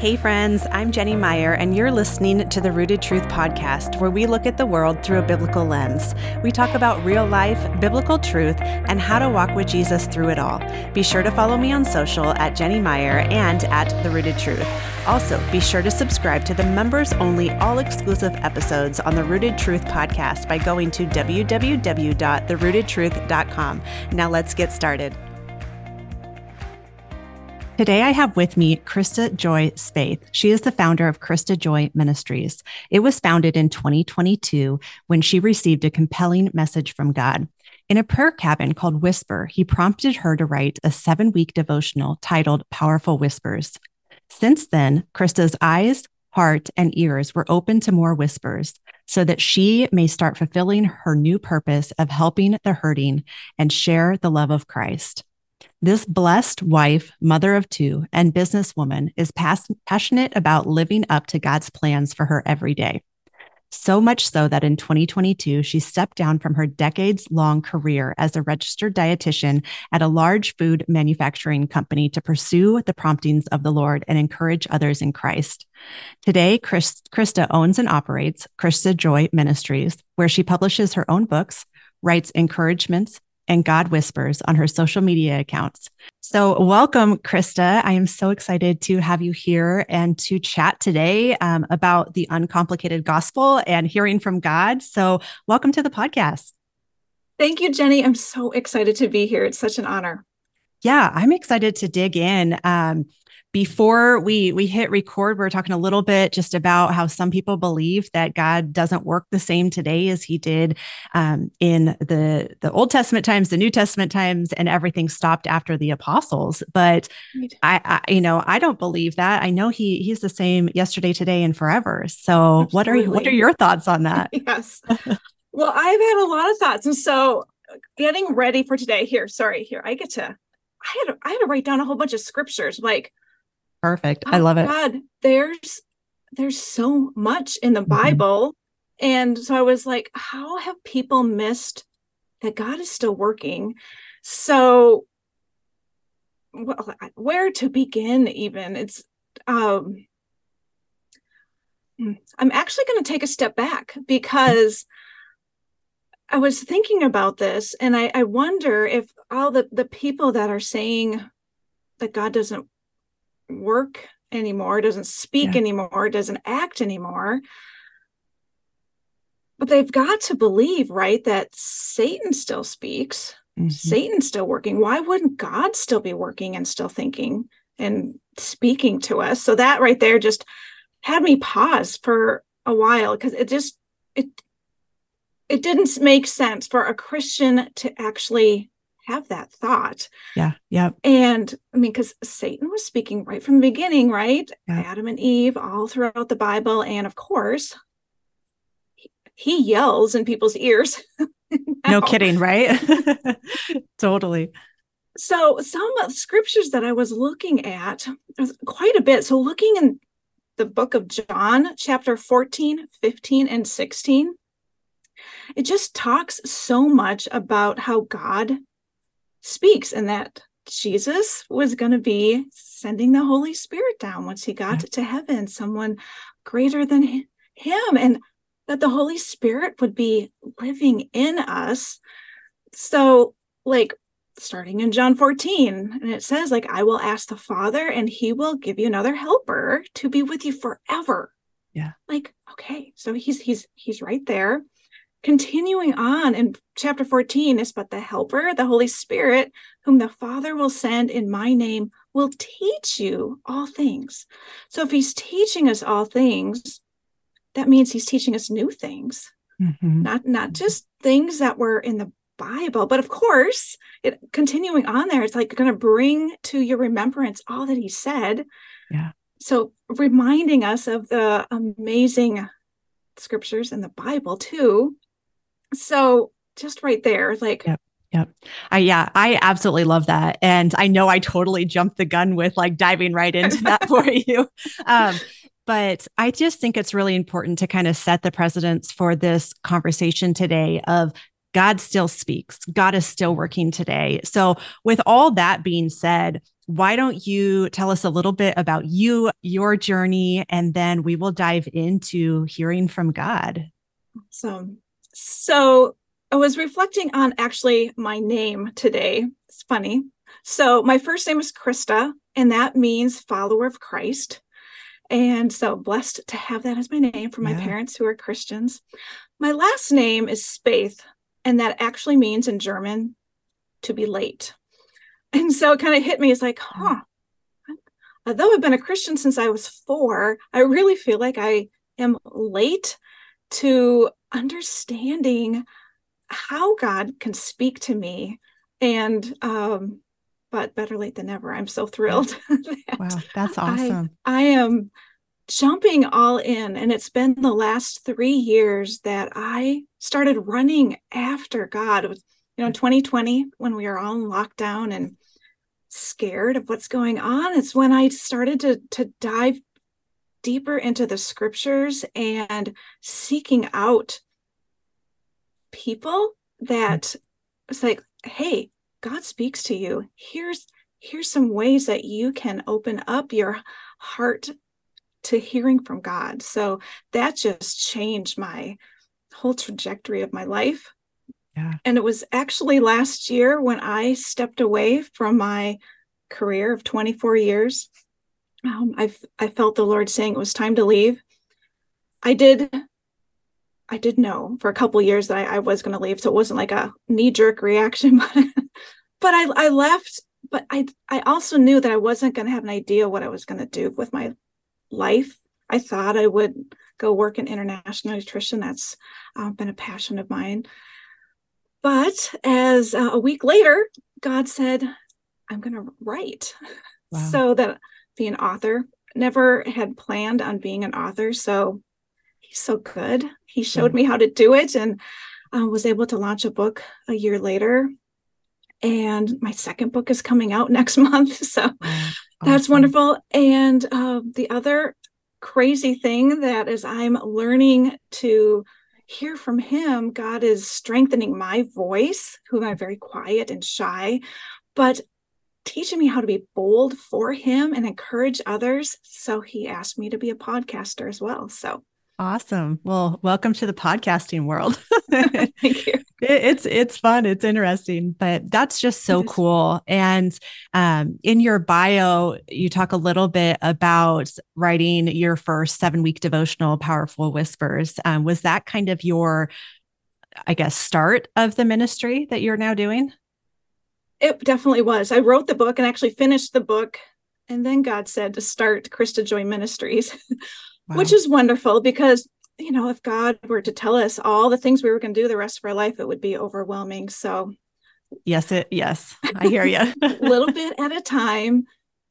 Hey, friends, I'm Jenny Meyer, and you're listening to the Rooted Truth podcast, where we look at the world through a biblical lens. We talk about real life, biblical truth, and how to walk with Jesus through it all. Be sure to follow me on social at Jenny Meyer and at The Rooted Truth. Also, be sure to subscribe to the members only, all exclusive episodes on the Rooted Truth podcast by going to www.therootedtruth.com. Now, let's get started. Today, I have with me Christa Joy Spaeth. She is the founder of Christa Joy Ministries. It was founded in 2022 when she received a compelling message from God. In a prayer cabin called Whisper, he prompted her to write a seven week devotional titled Powerful Whispers. Since then, Christa's eyes, heart, and ears were open to more whispers so that she may start fulfilling her new purpose of helping the hurting and share the love of Christ. This blessed wife, mother of two, and businesswoman is pas- passionate about living up to God's plans for her every day. So much so that in 2022, she stepped down from her decades long career as a registered dietitian at a large food manufacturing company to pursue the promptings of the Lord and encourage others in Christ. Today, Chris, Christa owns and operates Christa Joy Ministries, where she publishes her own books, writes encouragements, and God Whispers on her social media accounts. So, welcome, Christa. I am so excited to have you here and to chat today um, about the uncomplicated gospel and hearing from God. So, welcome to the podcast. Thank you, Jenny. I'm so excited to be here. It's such an honor. Yeah, I'm excited to dig in. Um, before we we hit record we are talking a little bit just about how some people believe that god doesn't work the same today as he did um, in the the old testament times the new testament times and everything stopped after the apostles. But I, I, you know i don't believe that. I know he he's the same yesterday today and forever. So Absolutely. what are what are your thoughts on that? Yes. Well i've had a lot of thoughts. And so getting ready for today here sorry here i get to I had to, I had to write down a whole bunch of scriptures. Like Perfect. Oh, I love it. God, there's there's so much in the mm-hmm. Bible. And so I was like, how have people missed that God is still working? So well, where to begin even? It's um hmm, I'm actually going to take a step back because I was thinking about this and I, I wonder if all the, the people that are saying that God doesn't work anymore, doesn't speak yeah. anymore, doesn't act anymore. But they've got to believe, right, that Satan still speaks, mm-hmm. Satan's still working. Why wouldn't God still be working and still thinking and speaking to us? So that right there just had me pause for a while because it just it it didn't make sense for a Christian to actually have that thought. Yeah. Yeah. And I mean, because Satan was speaking right from the beginning, right? Yeah. Adam and Eve all throughout the Bible. And of course, he, he yells in people's ears. no kidding, right? totally. So, some of the scriptures that I was looking at was quite a bit. So, looking in the book of John, chapter 14, 15, and 16, it just talks so much about how God speaks and that Jesus was going to be sending the Holy Spirit down once he got yeah. to heaven, someone greater than him, and that the Holy Spirit would be living in us. So, like, starting in John 14, and it says, like, I will ask the Father, and he will give you another helper to be with you forever. Yeah. Like, okay, so he's he's he's right there continuing on in chapter 14 is but the helper the holy spirit whom the father will send in my name will teach you all things. So if he's teaching us all things that means he's teaching us new things. Mm-hmm. not not just things that were in the bible but of course it continuing on there it's like going to bring to your remembrance all that he said. Yeah. So reminding us of the amazing scriptures in the bible too so just right there, like yep. Yep. I yeah, I absolutely love that. And I know I totally jumped the gun with like diving right into that for you. Um, but I just think it's really important to kind of set the precedence for this conversation today of God still speaks. God is still working today. So with all that being said, why don't you tell us a little bit about you, your journey, and then we will dive into hearing from God. So, so I was reflecting on actually my name today. It's funny. So, my first name is Christa, and that means follower of Christ. And so blessed to have that as my name for my yeah. parents who are Christians. My last name is Spaeth, and that actually means in German to be late. And so it kind of hit me. It's like, huh, although I've been a Christian since I was four, I really feel like I am late to understanding how God can speak to me. And, um, but better late than never. I'm so thrilled. that wow, that's awesome. I, I am jumping all in. And it's been the last three years that I started running after God. It was, you know, 2020 when we were all in lockdown and scared of what's going on. It's when I started to to dive deeper into the scriptures and seeking out people that it's like, hey, God speaks to you. Here's here's some ways that you can open up your heart to hearing from God. So that just changed my whole trajectory of my life. Yeah. And it was actually last year when I stepped away from my career of 24 years. Um, I I felt the Lord saying it was time to leave. I did I did know for a couple years that I, I was going to leave, so it wasn't like a knee jerk reaction. But but I I left. But I I also knew that I wasn't going to have an idea what I was going to do with my life. I thought I would go work in international nutrition. That's uh, been a passion of mine. But as uh, a week later, God said, I'm going to write. Wow. So that be an author. Never had planned on being an author. So he's so good. He showed me how to do it and uh, was able to launch a book a year later. And my second book is coming out next month. So awesome. that's wonderful. And uh, the other crazy thing that is I'm learning to hear from him, God is strengthening my voice, who am I'm very quiet and shy, but teaching me how to be bold for him and encourage others. So he asked me to be a podcaster as well. So Awesome. Well, welcome to the podcasting world. Thank you. It's it's fun. It's interesting, but that's just so cool. And um, in your bio, you talk a little bit about writing your first seven week devotional, Powerful Whispers. Um, was that kind of your, I guess, start of the ministry that you're now doing? It definitely was. I wrote the book and actually finished the book, and then God said to start Christa Joy Ministries. wow. which is wonderful because you know if god were to tell us all the things we were going to do the rest of our life it would be overwhelming so yes it yes i hear you a little bit at a time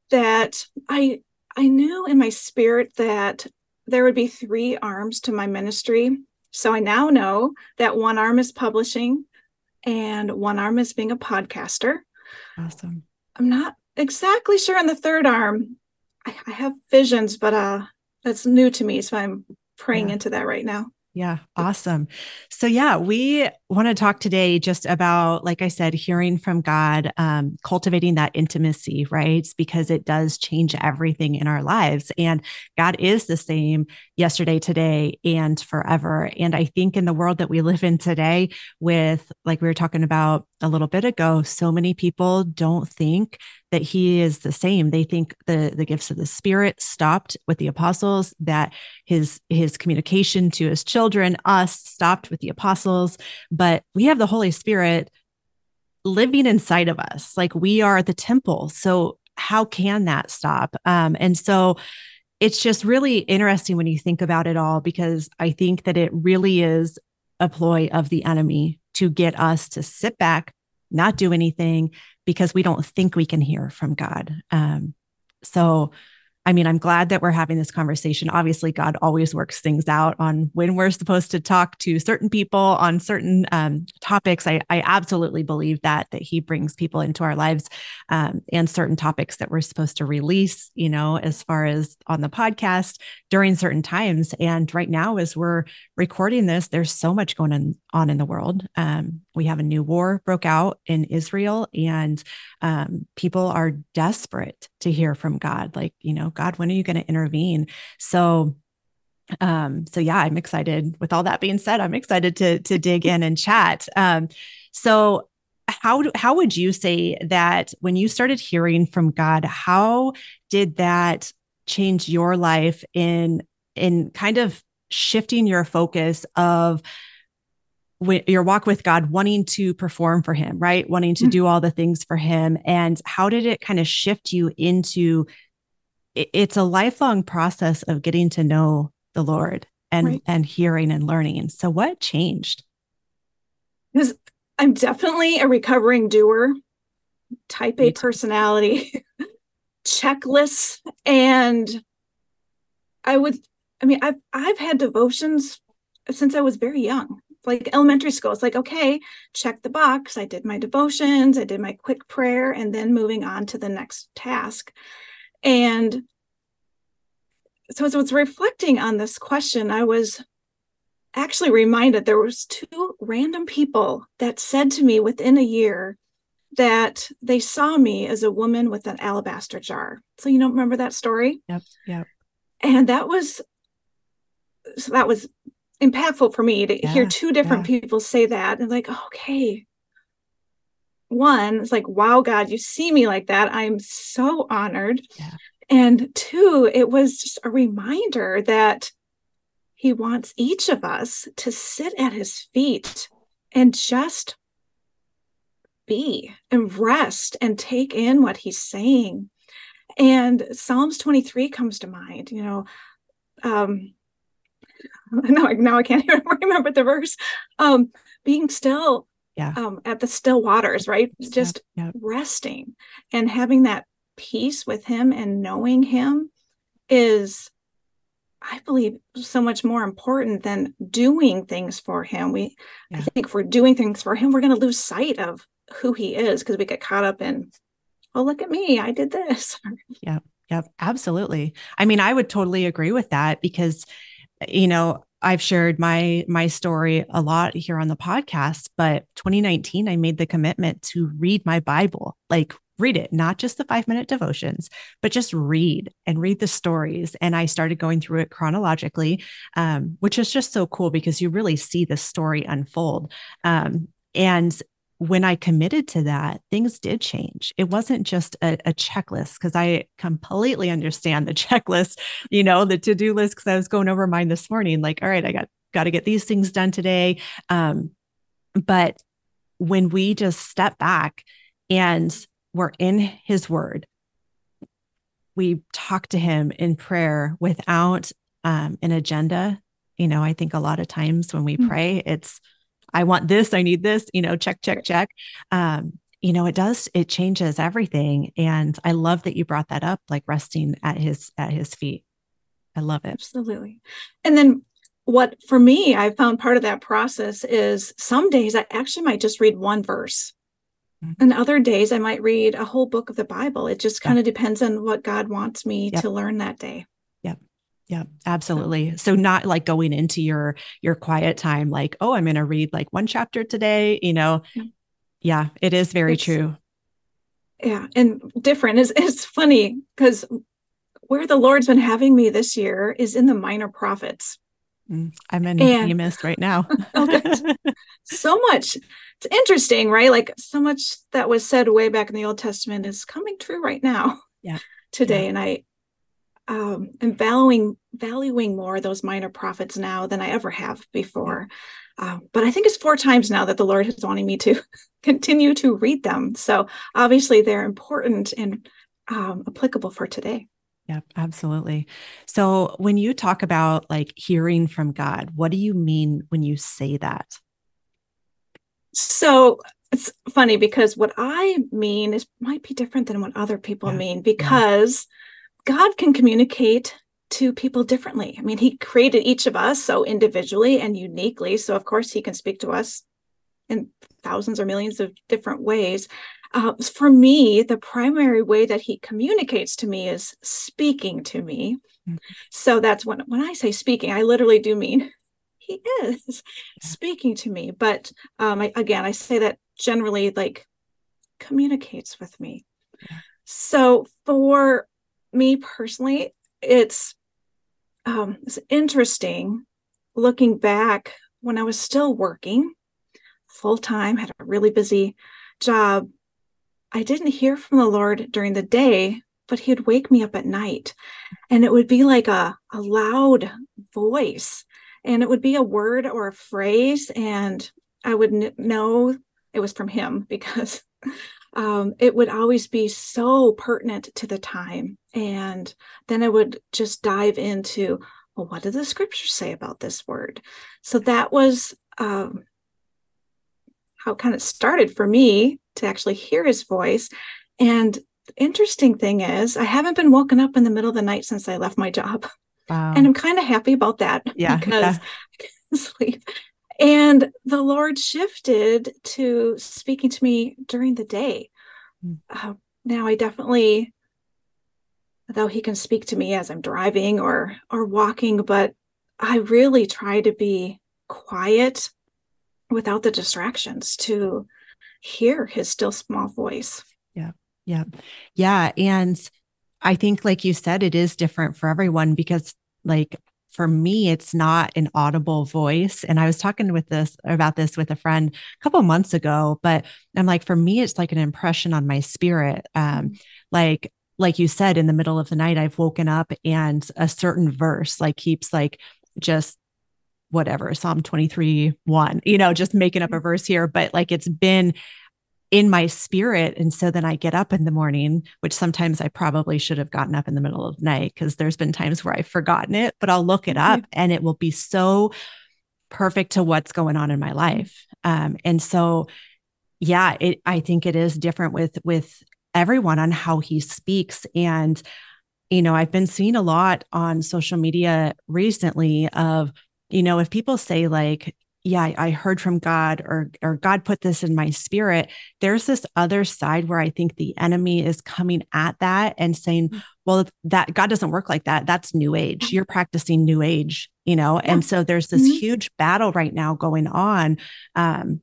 that i i knew in my spirit that there would be three arms to my ministry so i now know that one arm is publishing and one arm is being a podcaster awesome i'm not exactly sure on the third arm I, I have visions but uh that's new to me. So I'm praying yeah. into that right now. Yeah, awesome. So, yeah, we want to talk today just about, like I said, hearing from God, um, cultivating that intimacy, right? Because it does change everything in our lives. And God is the same yesterday, today, and forever. And I think in the world that we live in today, with like we were talking about a little bit ago, so many people don't think that he is the same. They think the the gifts of the spirit stopped with the apostles, that his his communication to his children, us, stopped with the apostles, but we have the Holy Spirit living inside of us. Like we are at the temple. So how can that stop? Um, and so it's just really interesting when you think about it all because I think that it really is a ploy of the enemy to get us to sit back, not do anything, because we don't think we can hear from God. Um, so I mean, I'm glad that we're having this conversation. Obviously, God always works things out on when we're supposed to talk to certain people on certain um, topics. I, I absolutely believe that that He brings people into our lives um, and certain topics that we're supposed to release. You know, as far as on the podcast during certain times. And right now, as we're recording this, there's so much going on, in the world. Um, we have a new war broke out in Israel, and um, people are desperate to hear from God. Like, you know, God, when are you going to intervene? So, um, so yeah, I'm excited. With all that being said, I'm excited to to dig in and chat. Um, so how do, how would you say that when you started hearing from God, how did that change your life in in kind of shifting your focus of your walk with God, wanting to perform for Him, right? Wanting to mm-hmm. do all the things for Him. And how did it kind of shift you into it's a lifelong process of getting to know the Lord and right. and hearing and learning. So what changed? Because I'm definitely a recovering doer, type A personality, checklists, and I would I mean I've I've had devotions since I was very young like elementary school. It's like, okay, check the box. I did my devotions, I did my quick prayer, and then moving on to the next task. And so as I was reflecting on this question, I was actually reminded there was two random people that said to me within a year that they saw me as a woman with an alabaster jar. So you don't remember that story? Yep. Yep. And that was so that was impactful for me to yeah, hear two different yeah. people say that and like okay one it's like wow god you see me like that i'm so honored yeah. and two it was just a reminder that he wants each of us to sit at his feet and just be and rest and take in what he's saying and psalms 23 comes to mind you know um now, now I can't even remember the verse. Um, being still, yeah, um, at the still waters, right? Just resting and having that peace with Him and knowing Him is, I believe, so much more important than doing things for Him. We, yeah. I think, if we're doing things for Him, we're going to lose sight of who He is because we get caught up in, oh, look at me, I did this. yeah. Yep, absolutely. I mean, I would totally agree with that because you know, I've shared my my story a lot here on the podcast, but 2019 I made the commitment to read my Bible, like read it, not just the 5-minute devotions, but just read and read the stories and I started going through it chronologically, um, which is just so cool because you really see the story unfold. Um, and when I committed to that, things did change. It wasn't just a, a checklist because I completely understand the checklist, you know, the to do list. Because I was going over mine this morning, like, all right, I got got to get these things done today. Um, but when we just step back and we're in His Word, we talk to Him in prayer without um, an agenda. You know, I think a lot of times when we mm-hmm. pray, it's I want this, I need this, you know, check, check, check. Um, you know, it does, it changes everything. And I love that you brought that up, like resting at his at his feet. I love it. Absolutely. And then what for me, I found part of that process is some days I actually might just read one verse. Mm-hmm. And other days I might read a whole book of the Bible. It just kind of yeah. depends on what God wants me yep. to learn that day. Yeah, absolutely. So not like going into your your quiet time like, oh, I'm going to read like one chapter today, you know. Yeah, it is very it's, true. Yeah, and different is it's funny cuz where the Lord's been having me this year is in the minor prophets. Mm, I'm in and, Amos right now. so much. It's interesting, right? Like so much that was said way back in the Old Testament is coming true right now. Yeah. Today. Yeah. And I um, am valuing valuing more those minor prophets now than I ever have before. Uh, but I think it's four times now that the Lord has wanted me to continue to read them. So obviously they're important and um, applicable for today. Yeah, absolutely. So when you talk about like hearing from God, what do you mean when you say that? So it's funny because what I mean is might be different than what other people yeah. mean because God can communicate to people differently. I mean, He created each of us so individually and uniquely. So, of course, He can speak to us in thousands or millions of different ways. Uh, for me, the primary way that He communicates to me is speaking to me. Mm-hmm. So that's when when I say speaking, I literally do mean He is yeah. speaking to me. But um, I, again, I say that generally, like communicates with me. Yeah. So for me personally, it's um, it's interesting looking back when I was still working full time, had a really busy job. I didn't hear from the Lord during the day, but He'd wake me up at night, and it would be like a, a loud voice, and it would be a word or a phrase, and I would n- know it was from Him because um, it would always be so pertinent to the time. And then I would just dive into, well, what do the scriptures say about this word? So that was um, how it kind of started for me to actually hear his voice. And interesting thing is, I haven't been woken up in the middle of the night since I left my job. Wow. And I'm kind of happy about that yeah, because yeah. I can sleep. And the Lord shifted to speaking to me during the day. Hmm. Uh, now I definitely, though He can speak to me as I'm driving or or walking, but I really try to be quiet without the distractions to hear His still small voice. Yeah, yeah, yeah, and I think, like you said, it is different for everyone because, like, for me it's not an audible voice and i was talking with this about this with a friend a couple months ago but i'm like for me it's like an impression on my spirit um like like you said in the middle of the night i've woken up and a certain verse like keeps like just whatever psalm 23 1 you know just making up a verse here but like it's been in my spirit. And so then I get up in the morning, which sometimes I probably should have gotten up in the middle of the night because there's been times where I've forgotten it, but I'll look it up and it will be so perfect to what's going on in my life. Um, and so, yeah, it, I think it is different with, with everyone on how he speaks. And, you know, I've been seeing a lot on social media recently of, you know, if people say like, yeah, I heard from God or or God put this in my spirit. There's this other side where I think the enemy is coming at that and saying, mm. well, that God doesn't work like that. That's new age. You're practicing new age, you know? Yeah. And so there's this mm-hmm. huge battle right now going on. Um,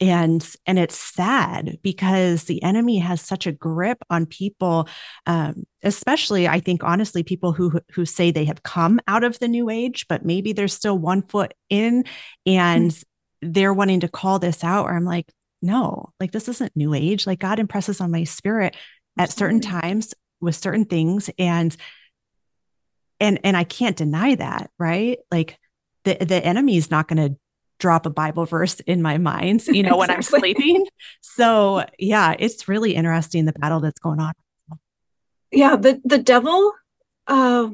and and it's sad because the enemy has such a grip on people um, especially i think honestly people who who say they have come out of the new age but maybe there's still one foot in and mm-hmm. they're wanting to call this out or i'm like no like this isn't new age. Like god impresses on my spirit at certain times with certain things and and and i can't deny that right? Like the the enemy is not going to drop a Bible verse in my mind, you know, when I'm sleeping. So yeah, it's really interesting the battle that's going on. Yeah, the the devil uh,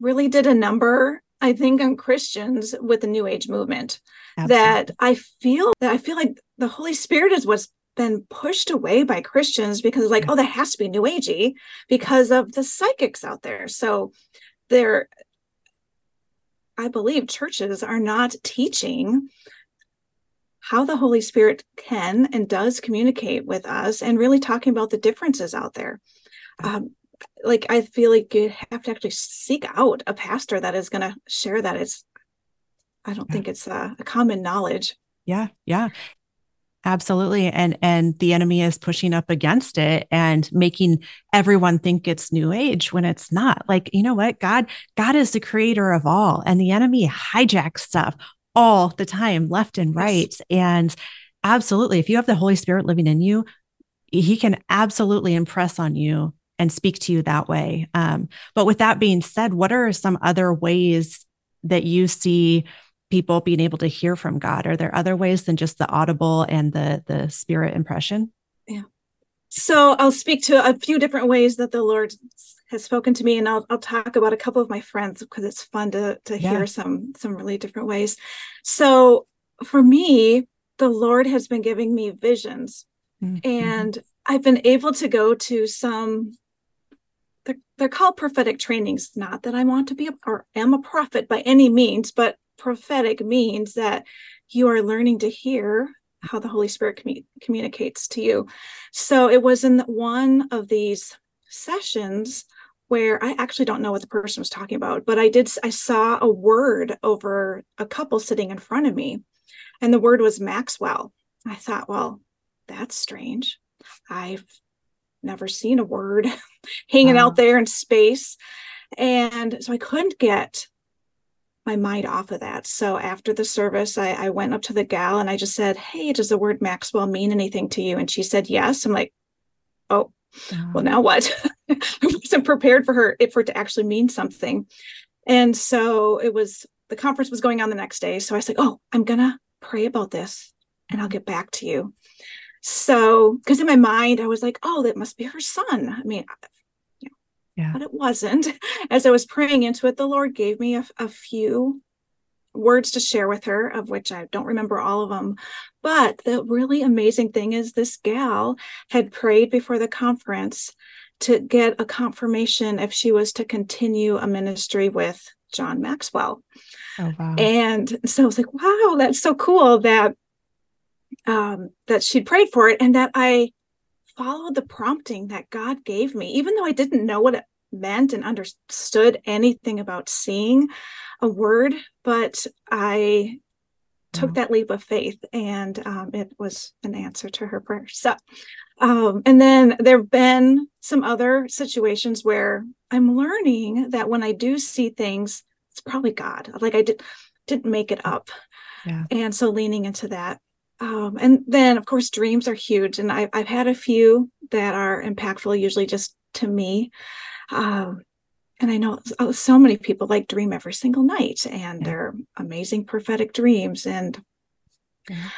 really did a number, I think, on Christians with the New Age movement. Absolutely. That I feel that I feel like the Holy Spirit is what's been pushed away by Christians because like, yeah. oh, that has to be New Agey because of the psychics out there. So they're I believe churches are not teaching how the Holy Spirit can and does communicate with us and really talking about the differences out there. Um, like, I feel like you have to actually seek out a pastor that is going to share that. It's, I don't yeah. think it's a, a common knowledge. Yeah. Yeah. Absolutely. And and the enemy is pushing up against it and making everyone think it's new age when it's not. Like, you know what? God God is the creator of all and the enemy hijacks stuff all the time, left and right. Yes. And absolutely, if you have the Holy Spirit living in you, he can absolutely impress on you and speak to you that way. Um, but with that being said, what are some other ways that you see people being able to hear from God? Are there other ways than just the audible and the the spirit impression? Yeah. So I'll speak to a few different ways that the Lord has spoken to me, and I'll I'll talk about a couple of my friends because it's fun to to yeah. hear some some really different ways. So for me, the Lord has been giving me visions, mm-hmm. and I've been able to go to some they're, they're called prophetic trainings. Not that I want to be a, or am a prophet by any means, but prophetic means that you are learning to hear how the Holy Spirit commu- communicates to you. So it was in one of these sessions where I actually don't know what the person was talking about, but I did, I saw a word over a couple sitting in front of me, and the word was Maxwell. I thought, well, that's strange. I've never seen a word hanging wow. out there in space. And so I couldn't get my mind off of that. So after the service, I, I, went up to the gal and I just said, Hey, does the word Maxwell mean anything to you? And she said, Yes. I'm like, Oh, well, oh. now what? I wasn't prepared for her for it to actually mean something. And so it was the conference was going on the next day. So I said, Oh, I'm gonna pray about this and I'll get back to you. So, because in my mind, I was like, Oh, that must be her son. I mean, yeah. but it wasn't. As I was praying into it, the Lord gave me a, a few words to share with her, of which I don't remember all of them. But the really amazing thing is, this gal had prayed before the conference to get a confirmation if she was to continue a ministry with John Maxwell. Oh, wow. And so I was like, wow, that's so cool that um, that she'd prayed for it and that I followed the prompting that God gave me, even though I didn't know what it meant and understood anything about seeing a word, but I took that leap of faith and um, it was an answer to her prayer. So, um, and then there have been some other situations where I'm learning that when I do see things, it's probably God. Like I did, didn't make it up. Yeah. And so leaning into that. Um, and then, of course, dreams are huge. And I, I've had a few that are impactful, usually just to me. Um, and I know oh, so many people like dream every single night and yeah. they're amazing prophetic dreams. And yeah.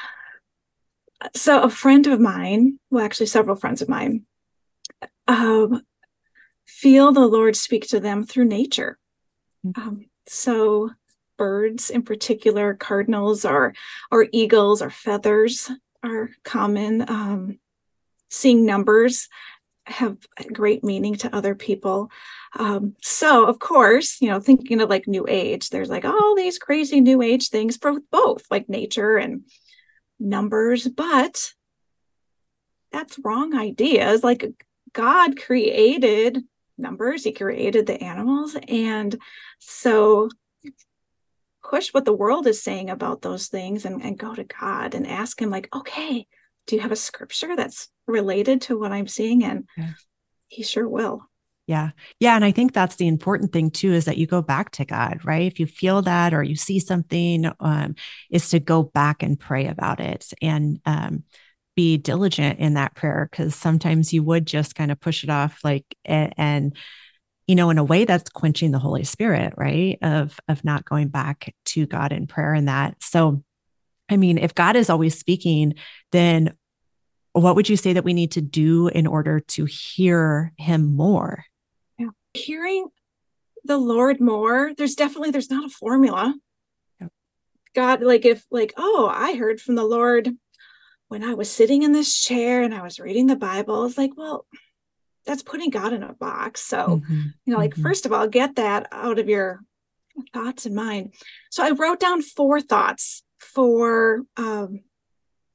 so a friend of mine, well, actually several friends of mine, um, feel the Lord speak to them through nature. Mm-hmm. Um, so birds in particular, cardinals or or eagles or feathers are common. Um, seeing numbers have great meaning to other people. Um, so, of course, you know, thinking of like New Age, there's like all these crazy New Age things for both, like nature and numbers, but that's wrong ideas. Like God created numbers, He created the animals. And so, push what the world is saying about those things and, and go to God and ask Him, like, okay, do you have a scripture that's related to what I'm seeing? And yeah. he sure will. Yeah. Yeah. And I think that's the important thing too, is that you go back to God, right? If you feel that or you see something, um, is to go back and pray about it and um, be diligent in that prayer. Cause sometimes you would just kind of push it off like, and, and you know, in a way that's quenching the Holy Spirit, right? Of, of not going back to God in prayer and that. So, I mean, if God is always speaking, then what would you say that we need to do in order to hear him more? Yeah. Hearing the Lord more, there's definitely there's not a formula. yeah. God, like if like, oh, I heard from the Lord when I was sitting in this chair and I was reading the Bible. It's like, well, that's putting God in a box. So, mm-hmm. you know, like mm-hmm. first of all, get that out of your thoughts and mind. So I wrote down four thoughts for um,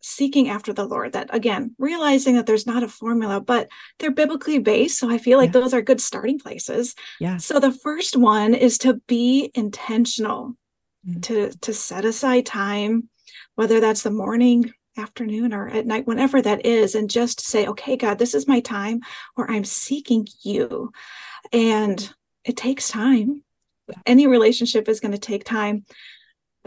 seeking after the Lord. That again, realizing that there's not a formula, but they're biblically based. So I feel like yeah. those are good starting places. Yeah. So the first one is to be intentional, mm-hmm. to to set aside time, whether that's the morning, afternoon, or at night, whenever that is, and just say, okay, God, this is my time where I'm seeking you. And it takes time. Any relationship is going to take time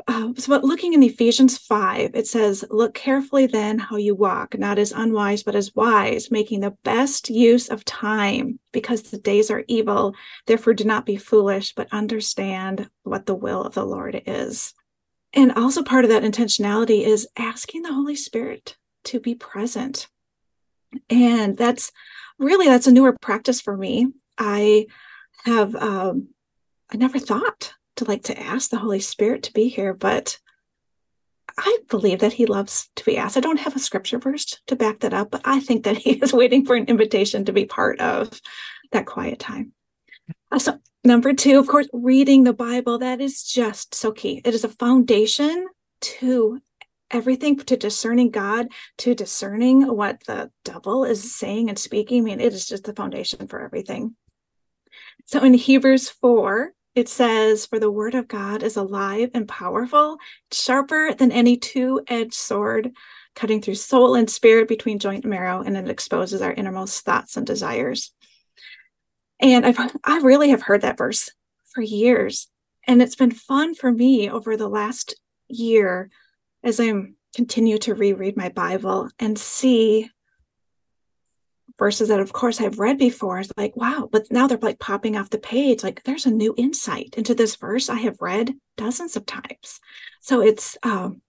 uh, so but looking in ephesians 5 it says look carefully then how you walk not as unwise but as wise making the best use of time because the days are evil therefore do not be foolish but understand what the will of the lord is and also part of that intentionality is asking the holy spirit to be present and that's really that's a newer practice for me i have um, i never thought to like to ask the Holy Spirit to be here, but I believe that he loves to be asked. I don't have a scripture verse to back that up, but I think that he is waiting for an invitation to be part of that quiet time. So, number two, of course, reading the Bible. That is just so key. It is a foundation to everything to discerning God, to discerning what the devil is saying and speaking. I mean, it is just the foundation for everything. So in Hebrews 4, it says, For the word of God is alive and powerful, sharper than any two edged sword, cutting through soul and spirit between joint and marrow, and it exposes our innermost thoughts and desires. And I've I really have heard that verse for years. And it's been fun for me over the last year as I'm continue to reread my Bible and see verses that of course I've read before. It's like, wow, but now they're like popping off the page. Like there's a new insight into this verse I have read dozens of times. So it's um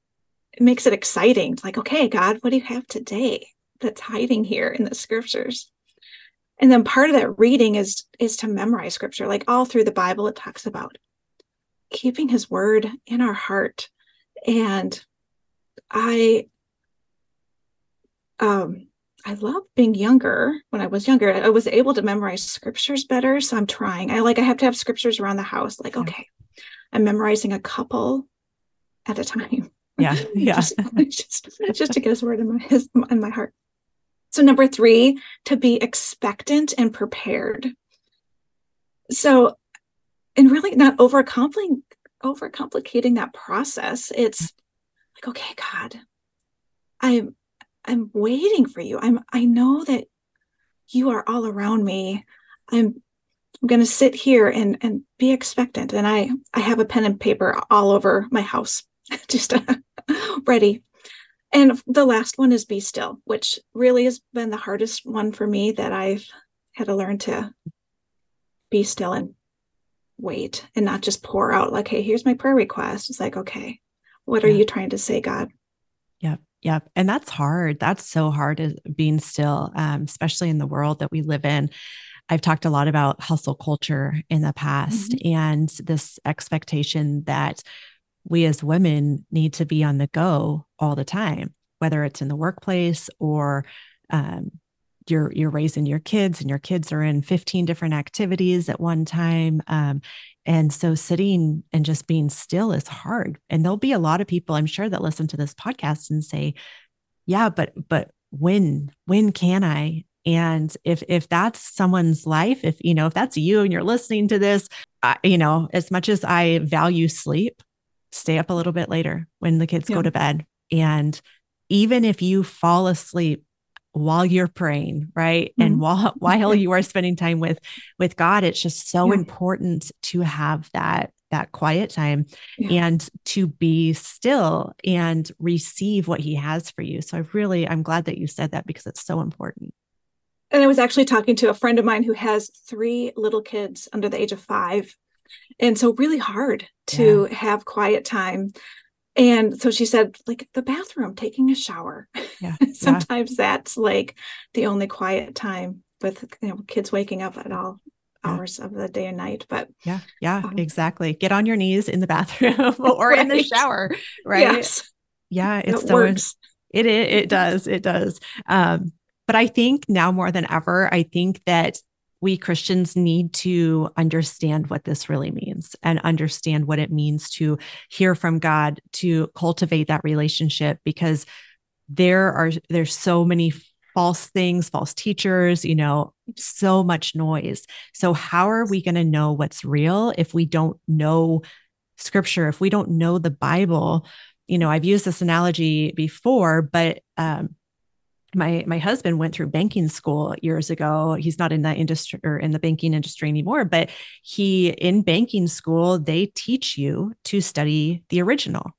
it makes it exciting. It's like, okay, God, what do you have today that's hiding here in the scriptures? And then part of that reading is is to memorize scripture. Like all through the Bible, it talks about keeping his word in our heart. And I um I love being younger. When I was younger, I was able to memorize scriptures better. So I'm trying. I like I have to have scriptures around the house. Like, okay, I'm memorizing a couple at a time. Yeah. Yeah. just, just, just to get his word in my his, in my heart. So number three, to be expectant and prepared. So, and really not overcomplicating that process. It's like, okay, God, I'm I'm waiting for you. I'm I know that you are all around me. I'm I'm going to sit here and and be expectant. And I I have a pen and paper all over my house, just uh, ready. And the last one is be still, which really has been the hardest one for me that I've had to learn to be still and wait and not just pour out like, hey, here's my prayer request. It's like, okay, what are you trying to say, God? Yep. Yep. And that's hard. That's so hard being still, um, especially in the world that we live in. I've talked a lot about hustle culture in the past mm-hmm. and this expectation that we as women need to be on the go all the time, whether it's in the workplace or um, you're you're raising your kids and your kids are in 15 different activities at one time um, and so sitting and just being still is hard. And there'll be a lot of people i'm sure that listen to this podcast and say yeah but but when when can i? And if if that's someone's life if you know if that's you and you're listening to this uh, you know as much as i value sleep stay up a little bit later when the kids yeah. go to bed and even if you fall asleep while you're praying right mm-hmm. and while while you are spending time with with god it's just so yeah. important to have that that quiet time yeah. and to be still and receive what he has for you so i really i'm glad that you said that because it's so important and i was actually talking to a friend of mine who has three little kids under the age of five and so really hard to yeah. have quiet time and so she said, like the bathroom, taking a shower. Yeah. Sometimes yeah. that's like the only quiet time with you know kids waking up at all hours of the day and night. But yeah, yeah, um, exactly. Get on your knees in the bathroom or right. in the shower, right? Yes. Yeah, it's it so works. It, it it does. It does. Um, but I think now more than ever, I think that we Christians need to understand what this really means and understand what it means to hear from God, to cultivate that relationship because there are there's so many false things, false teachers, you know, so much noise. So how are we going to know what's real if we don't know scripture, if we don't know the Bible? You know, I've used this analogy before, but um, my my husband went through banking school years ago. He's not in that industry or in the banking industry anymore but he in banking school they teach you to study the original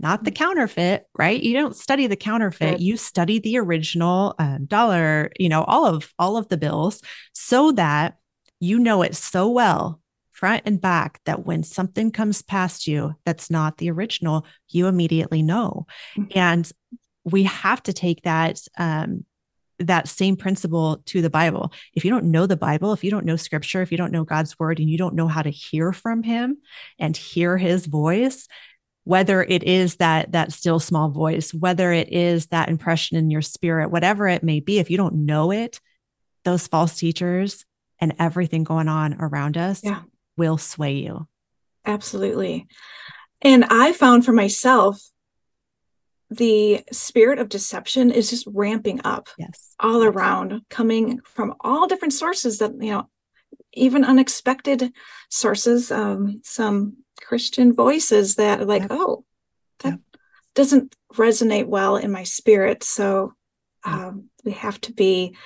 not the mm. counterfeit right? You don't study the counterfeit. You study the original um, dollar you know all of all of the bills so that you know it so well front and back that when something comes past you that's not the original you immediately know. Mm-hmm. and we have to take that um, that same principle to the Bible. If you don't know the Bible, if you don't know scripture, if you don't know God's word and you don't know how to hear from him and hear his voice, whether it is that that still small voice, whether it is that impression in your spirit, whatever it may be, if you don't know it, those false teachers, and everything going on around us Yeah. will sway you. Absolutely. And I found for myself, the spirit of deception is just ramping up Yes. all around, coming from all different sources that, you know, even unexpected sources, um, some Christian voices that are like, Yep. oh, that Yep. doesn't resonate well in my spirit. So um, we have to be,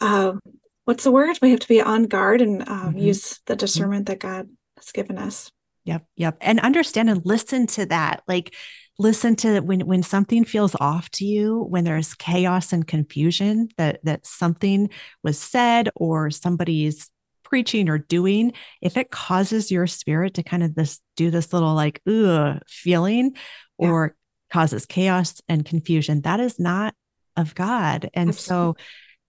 um, what's the word? We have to be on guard and um, Mhm. use the discernment that God has given us. Yep. Yep. And understand and listen to that. Like listen to when when something feels off to you, when there's chaos and confusion that that something was said or somebody's preaching or doing, if it causes your spirit to kind of this do this little like ugh feeling Yeah. or causes chaos and confusion, that is not of God. And so Absolutely.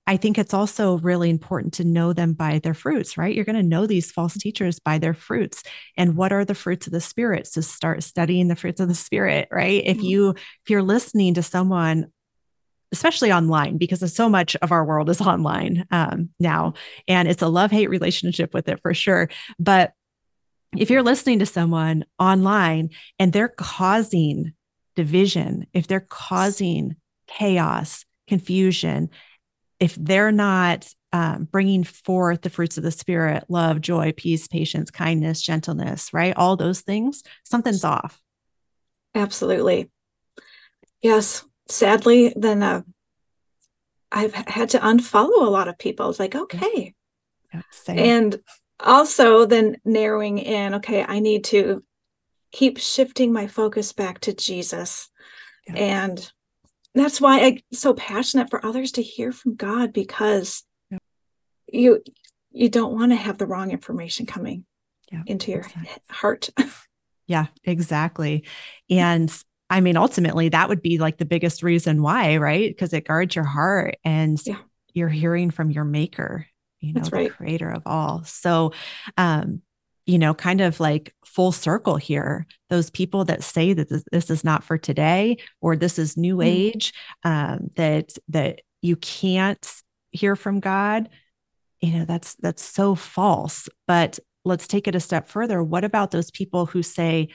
I think it's also really important to know them by their fruits, right? You're going to know these false teachers by their fruits. And what are the fruits of the spirit? So start studying the fruits of the spirit, right? If Mhm. you if you're listening to someone especially online because so much of our world is online um, now and it's a love-hate relationship with it for sure but if you're listening to someone online and they're causing division if they're causing chaos confusion if they're not um, bringing forth the fruits of the spirit love joy peace patience kindness gentleness right all those things something's off Absolutely. Yes. Sadly, then uh, I've had to unfollow a lot of people. It's like, okay. Yeah. And also then narrowing in, okay, I need to keep shifting my focus back to Jesus. Yeah. And that's why I'm so passionate for others to hear from God because Yeah. you you don't want to have the wrong information coming Yeah, into your exactly. heart. Yeah, exactly. And I mean, ultimately, that would be like the biggest reason why, right? Because it guards your heart and Yeah. you're hearing from your maker, you know, That's the right. creator of all. So, um, you know, kind of like full circle here, those people that say that this, this is not for today or this is new Mm. age, um, that that you can't hear from God, you know, that's that's so false. But let's take it a step further. What about those people who say,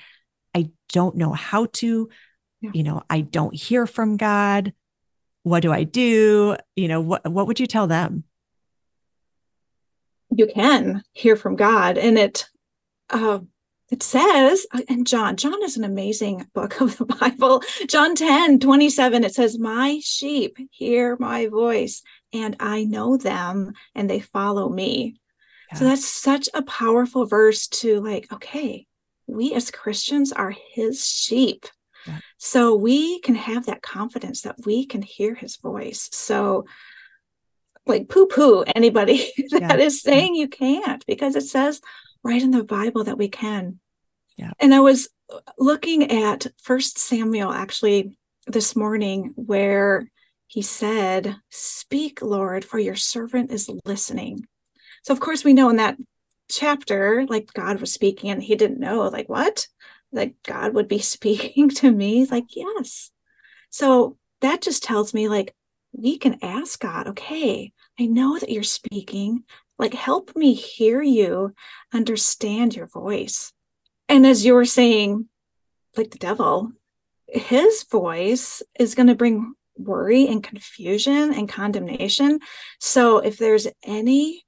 I don't know how to, Yeah. you know, I don't hear from God. What do I do? You know, what what would you tell them? you can hear from God. And it uh, it says and John, John is an amazing book of the Bible. John 10, 27, it says, My sheep hear my voice, and I know them, and they follow me. So that's such a powerful verse to like, okay, we as Christians are his sheep. Yeah. So we can have that confidence that we can hear his voice. So like poo poo anybody that Yeah. is saying you can't because it says right in the Bible that we can. Yeah. And I was looking at First Samuel actually this morning where he said, Speak, Lord, for your servant is listening. So, of course, we know in that chapter, like God was speaking and he didn't know, like, what? Like God would be speaking to me? He's like, yes. So that just tells me, like, we can ask God, okay, I know that you're speaking. Like, help me hear you, understand your voice. And as you were saying, like the devil, his voice is going to bring worry and confusion and condemnation. So if there's any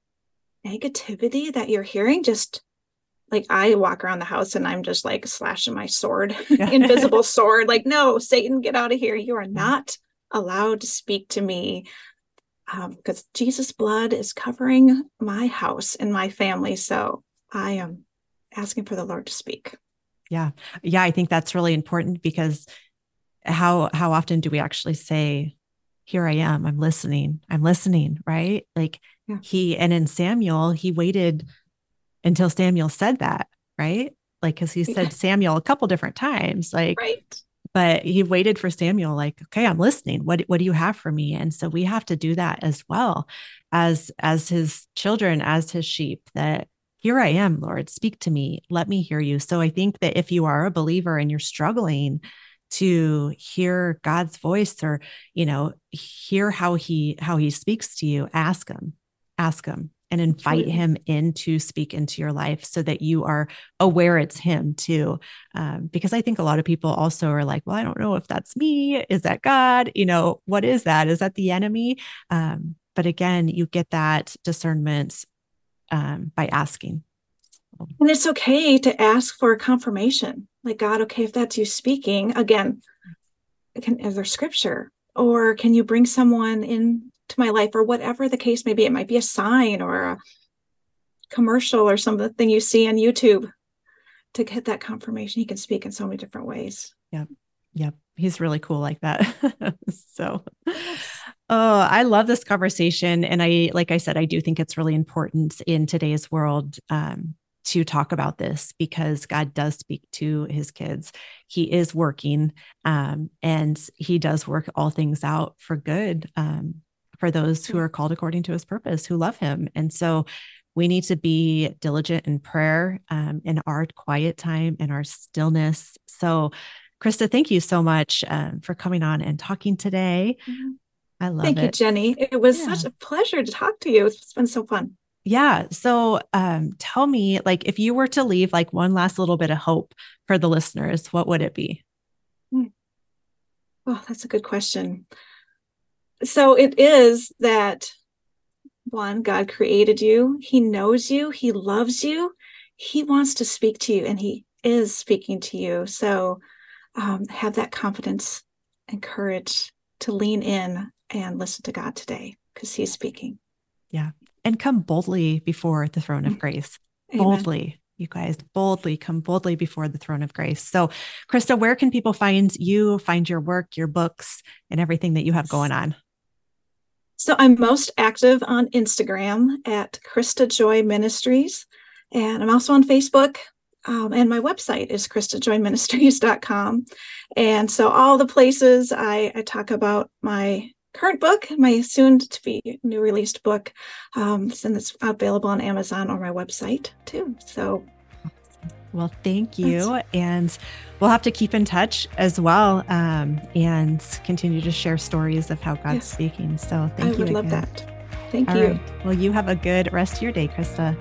negativity that you're hearing, just like I walk around the house and I'm just like slashing my sword, invisible sword, like, no, Satan, get out of here. You are not allowed to speak to me Um, because Jesus' blood is covering my house and my family. So I am asking for the Lord to speak. Yeah. Yeah, I think that's really important because how how often do we actually say, Here I am, I'm listening, I'm listening, right? Like Yeah. he and in Samuel, he waited until Samuel said that, right? Like because he Yeah. said Samuel a couple different times, like, Right. But he waited for Samuel, like, okay, I'm listening. What what do you have for me? And so we have to do that as well as as his children, as his sheep, that here I am, Lord, speak to me, let me hear you. So I think that if you are a believer and you're struggling to hear God's voice or, you know, hear how he how he speaks to you, ask him. Ask him. And invite Absolutely. him in to speak into your life so that you are aware it's him too. Um, because I think a lot of people also are like, well, I don't know if that's me. Is that God? You know, what is that? Is that the enemy? Um, but again, you get that discernment um, by asking. And it's okay to ask for confirmation. Like, God, okay, if that's you speaking, again, can, is there scripture? Or can you bring someone in to my life or whatever the case may be? It might be a sign or a commercial or something you see on YouTube to get that confirmation. He can speak in so many different ways. Yep. Yep. He's really cool like that. so, oh, I love this conversation. And I, like I said, I do think it's really important in today's world um, to talk about this because God does speak to his kids. He is working um, and he does work all things out for good um, for those who are called according to his purpose, who love him. And so we need to be diligent in prayer um, in our quiet time in our stillness. So, Christa, thank you so much um, for coming on and talking today. Mm-hmm. I love thank it. Thank you, Jenny. It was yeah. such a pleasure to talk to you. It's been so fun. Yeah. So um, tell me, like, if you were to leave like one last little bit of hope for the listeners, what would it be? Oh, that's a good question. So it is that one, God created you, He knows you, He loves you, He wants to speak to you, and He is speaking to you. So um, have that confidence and courage to lean in and listen to God today because He's speaking. Yeah and come boldly before the throne of mm. grace. Amen. Boldly, you guys, boldly come boldly before the throne of grace. So, Christa, where can people find you, find your work, your books, and everything that you have going on? So, I'm most active on Instagram at Christa Joy Ministries, and I'm also on Facebook. Um, and my website is christajoyministries.com. And so, all the places I, I talk about my current book, my soon to be new released book, um, and it's available on Amazon or my website too. So, well, thank you. And we'll have to keep in touch as well um, and continue to share stories of how God's yes. speaking. So, thank I you. I would again. love that. Thank All you. Right. Well, you have a good rest of your day, Christa.